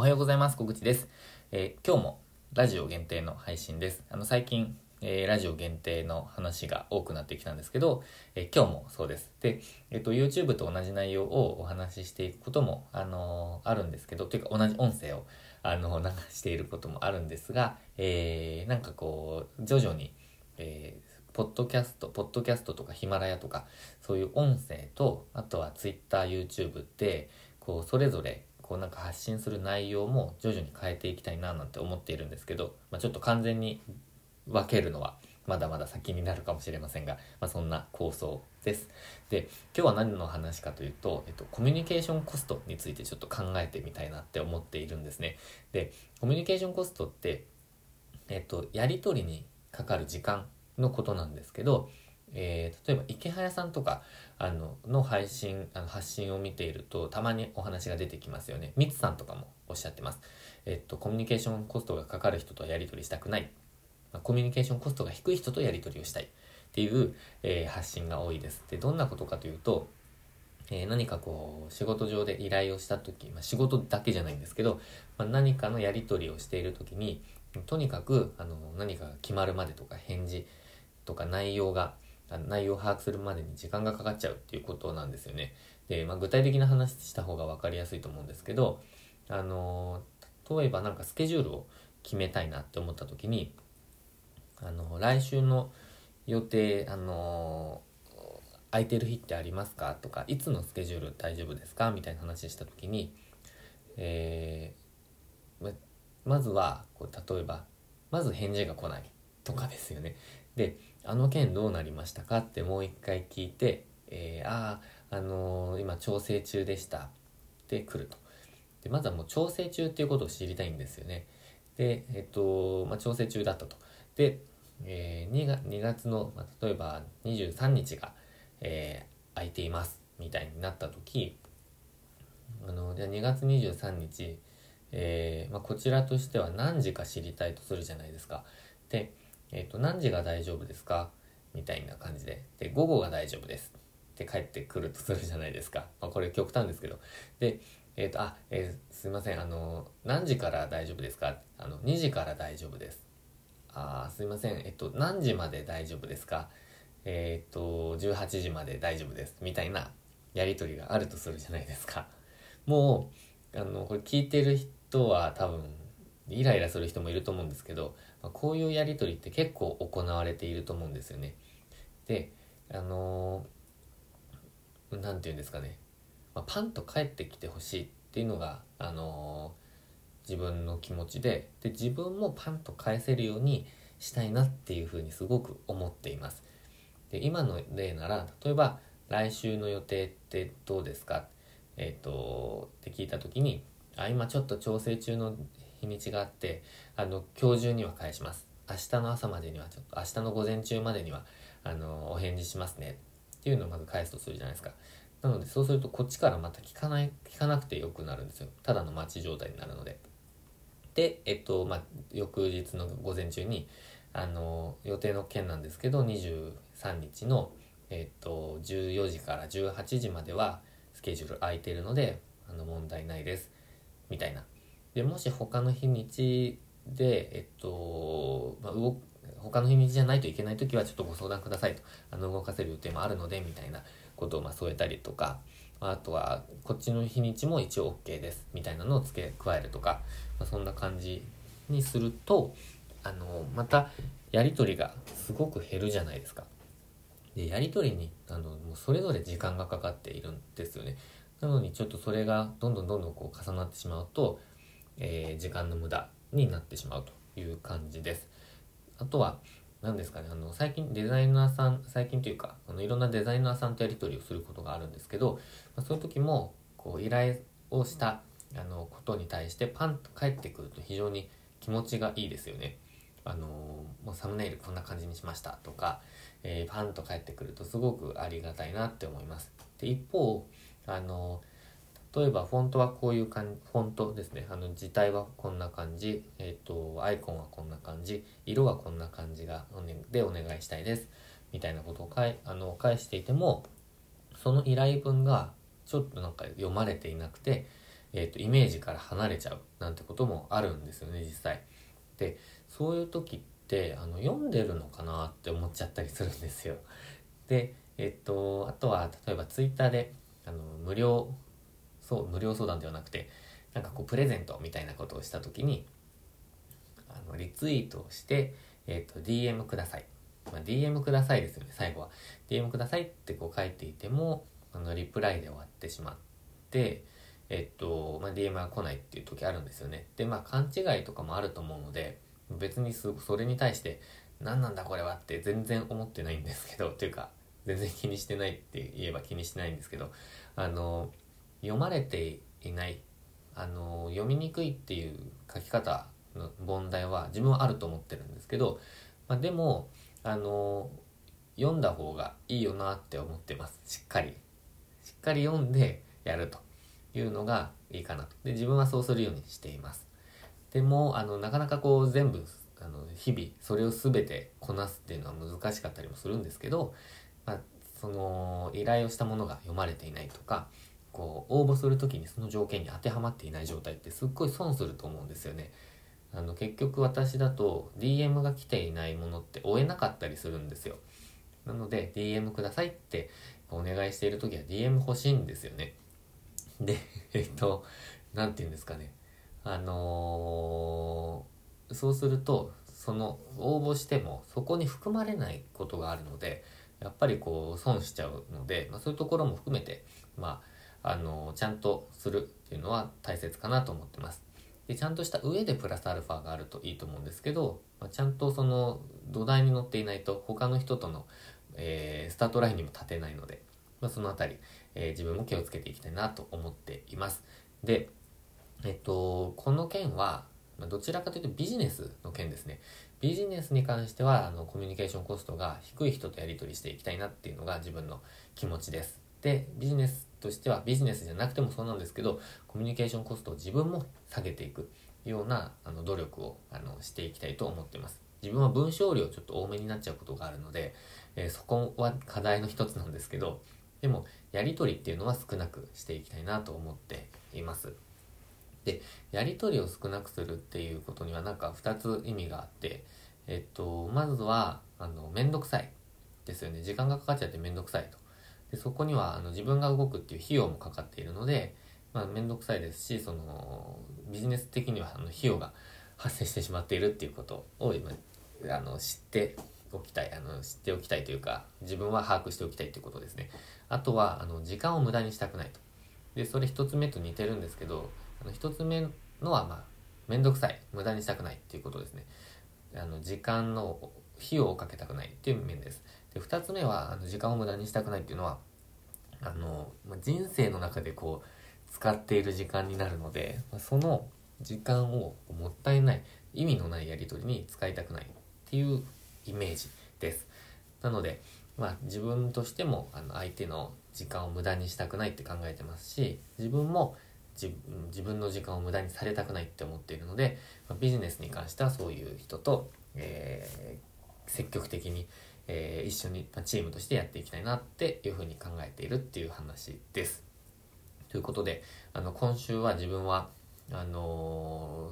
おはようございます。小口です。えー今日もラジオ限定の配信です。あの、最近、えーラジオ限定の話が多くなってきたんですけど、えー今日もそうです。で、えっ、と、YouTube と同じ内容をお話ししていくことも、あのあるんですけど、というか同じ音声を、あの流していることもあるんですが、えーなんかこう、徐々に、えポッドキャスト、ポッドキャストとかヒマラヤとか、そういう音声と、あとは Twitter、YouTube って、こう、それぞれ、こうなんか発信する内容も徐々に変えていきたいななんて思っているんですけど、まあ、ちょっと完全に分けるのはまだまだ先になるかもしれませんが、まあ、そんな構想です。で、今日は何の話かというと、えっと、コミュニケーションコストについてちょっと考えてみたいなって思っているんですね。で、コミュニケーションコストって、えっと、やり取りにかかる時間のことなんですけど、えー例えば池早さんとかあのの配信あの発信を見ているとたまにお話が出てきますよね。ミツさんとかもおっしゃってます。えっとコミュニケーションコストがかかる人とやり取りしたくない、まコミュニケーションコストが低い人とやり取りをしたい。っていう、えー発信が多いです。でどんなことかというとえー何かこう仕事上で依頼をした時、まあ、仕事だけじゃないんですけど、まあ、何かのやり取りをしている時にとにかくあの何かが決まるまでとか返事とか内容が内容を把握するまでに時間がかかっちゃうっていうことなんですよね。で、まあ、具体的な話した方が分かりやすいと思うんですけどあの例えばなんかスケジュールを決めたいなって思った時にあの来週の予定あの空いてる日ってありますかとかいつのスケジュール大丈夫ですか？みたいな話した時に、えーままずはこう例えばまず返事が来ないとかですよねであの件どうなりましたか？ってもう一回聞いて、えーあああのー今調整中でしたって来ると。でまずはもう調整中っていうことを知りたいんですよね。でえっと、まあ、調整中だったと。で、えー 2, が2月の、まあ、例えば23日が、えー空いていますみたいになった時あのじゃあ2月23日、えーまあ、こちらとしては何時か知りたいとするじゃないですか。で、えー、と何時が大丈夫ですか？みたいな感じで。で午後が大丈夫です。って帰ってくるとするじゃないですか、まあ、これ極端ですけど。でえっ、とあ、えーすいません。あの何時から大丈夫ですか？あの2時から大丈夫です。あすいません。えっと何時まで大丈夫ですか？えっ、と18時まで大丈夫です。みたいなやり取りがあるとするじゃないですか。もうあのこれ聞いてる人は多分イライラする人もいると思うんですけど、まあ、こういうやり取りって結構行われていると思うんですよね。であのーて言うんですかね、まあ、パンと帰ってきてほしいっていうのがあのー自分の気持ちでで自分もパンと返せるようにしたいなっていうふうにすごく思っています。で今の例なら例えば来週の予定ってどうですか？えっ、とって聞いた時にあ今ちょっと調整中の日にちがあってあの今日中には返します。明日の朝までにはちょっと明日の午前中までにはあのお返事しますね。っていうのをまず返すとするじゃないですか。なのでそうするとこっちからまた聞かない聞かなくてよくなるんですよ。ただの待ち状態になるので。でえっとまあ翌日の午前中にあの予定の件なんですけど23日のえっと14時から18時まではスケジュール空いてるのであの問題ないです。みたいな。でもし他の日にちでえっと、まあ、動他の日にちじゃないといけない時はちょっとご相談くださいとあの動かせる予定もあるのでみたいなことをまあ添えたりとかまあとはこっちの日にちも一応 OK ですみたいなのを付け加えるとか、まあ、そんな感じにするとあのまたやり取りがすごく減るじゃないですか。でやり取りにあのもうそれぞれ時間がかかっているんですよね。なのにちょっとそれがどんどんどんどんこう重なってしまうと、えー時間の無駄になってしまうという感じです。あとは何ですかねあの最近デザイナーさん最近というかあのいろんなデザイナーさんとやり取りをすることがあるんですけど、まあ、そういう時もこう依頼をしたあのことに対してパンと返ってくると非常に気持ちがいいですよね。あのもうサムネイルこんな感じにしましたとか、えーパンと返ってくるとすごくありがたいなって思います。で一方あの例えばフォントはこういう感じフォントですねあの字体はこんな感じ、えっとアイコンはこんな感じ色はこんな感じがでお願いしたいですみたいなことをかいあの返していてもその依頼文がちょっとなんか読まれていなくて、えーと、イメージから離れちゃうなんてこともあるんですよね実際。でそういう時ってあの読んでるのかなって思っちゃったりするんですよ。でえっ、ー、とあとは例えばツイッターであの無料そう無料相談ではなくてなんかこうプレゼントみたいなことをした時にあのリツイートをして、えーと、DM ください、まあ、DM くださいですよね最後は。DM くださいってこう書いていてもあのリプライで終わってしまってえっと、まあ、DM が来ないっていう時あるんですよね。でまあ勘違いとかもあると思うので別にそれに対して何なんだこれはって全然思ってないんですけどというか全然気にしてないって言えば気にしてないんですけどあの読まれていないあの読みにくいっていう書き方の問題は自分はあると思ってるんですけど、まあ、でもあの読んだ方がいいよなって思ってます。しっかり。しっかり読んでやるというのがいいかなと。で自分はそうするようにしています。でもあのなかなかこう全部あの日々それを全てこなすっていうのは難しかったりもするんですけど、まあ、その依頼をしたものが読まれていないとかこう応募する時にその条件に当てはまっていない状態ってすっごい損すると思うんですよね。あの結局私だと DM が来ていないものって追えなかったりするんですよ。なので DM くださいってお願いしている時は DM 欲しいんですよね。で、えっと、何て言うんですかね。あのー、そうすると、その応募してもそこに含まれないことがあるので、やっぱりこう損しちゃうので、まあ、そういうところも含めて、まあ、あのちゃんとするっていうのは大切かなと思ってます。でちゃんとした上でプラスアルファがあるといいと思うんですけど、まあ、ちゃんとその土台に乗っていないと他の人との、えー、スタートラインにも立てないので、まあ、その辺り、えー、自分も気をつけていきたいなと思っています。で、えっと、この件は、ま、どちらかというとビジネスの件ですね。ビジネスに関してはあのコミュニケーションコストが低い人とやり取りしていきたいなっていうのが自分の気持ちです。でビジネスとしてはビジネスじゃなくてもそうなんですけどコミュニケーションコストを自分も下げていくようなあの努力をあのしていきたいと思ってます。自分は文章量ちょっと多めになっちゃうことがあるので、えー、そこは課題の一つなんですけどでもやり取りっていうのは少なくしていきたいなと思っています。でやり取りを少なくするっていうことにはなんか2つ意味があってえっと、まずは、あの、めんどくさいですよね。時間がかかっちゃってめんどくさいと。でそこには、あの、自分が動くっていう費用もかかっているので、まあ、めんどくさいですし、その、ビジネス的には、あの、費用が発生してしまっているっていうことを今、あの、知っておきたい、あの、知っておきたいというか、自分は把握しておきたいということですね。あとは、あの、時間を無駄にしたくないと。で、それ一つ目と似てるんですけど、あの、一つ目のは、まあ、めんどくさい、無駄にしたくないっていうことですね。あの時間の費用をかけたくないっていう面です。で2つ目はあの時間を無駄にしたくないっていうのはあの、ま人生の中でこう使っている時間になるので、まその時間をもったいない意味のないやり取りに使いたくないっていうイメージです。なので、まあ、自分としてもあの相手の時間を無駄にしたくないって考えてますし自分も自分の時間を無駄にされたくないって思っているので、まあ、ビジネスに関してはそういう人と、えー、積極的に、えー、一緒に、ま、チームとしてやっていきたいなっていうふうに考えているっていう話です。ということであの今週は自分はあの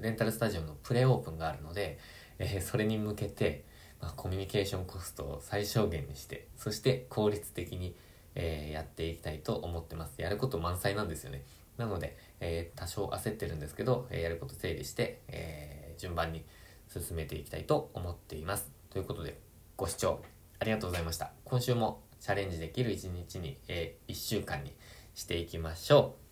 ー、レンタルスタジオのプレオープンがあるので、えー、それに向けて、まあ、コミュニケーションコストを最小限にしてそして効率的に、えー、やっていきたいと思ってますやること満載なんですよねなので、えー、多少焦ってるんですけど、え、やること整理して、え、順番に進めていきたいと思っています。ということで、ご視聴ありがとうございました。今週もチャレンジできる一日に、えー、1週間にしていきましょう。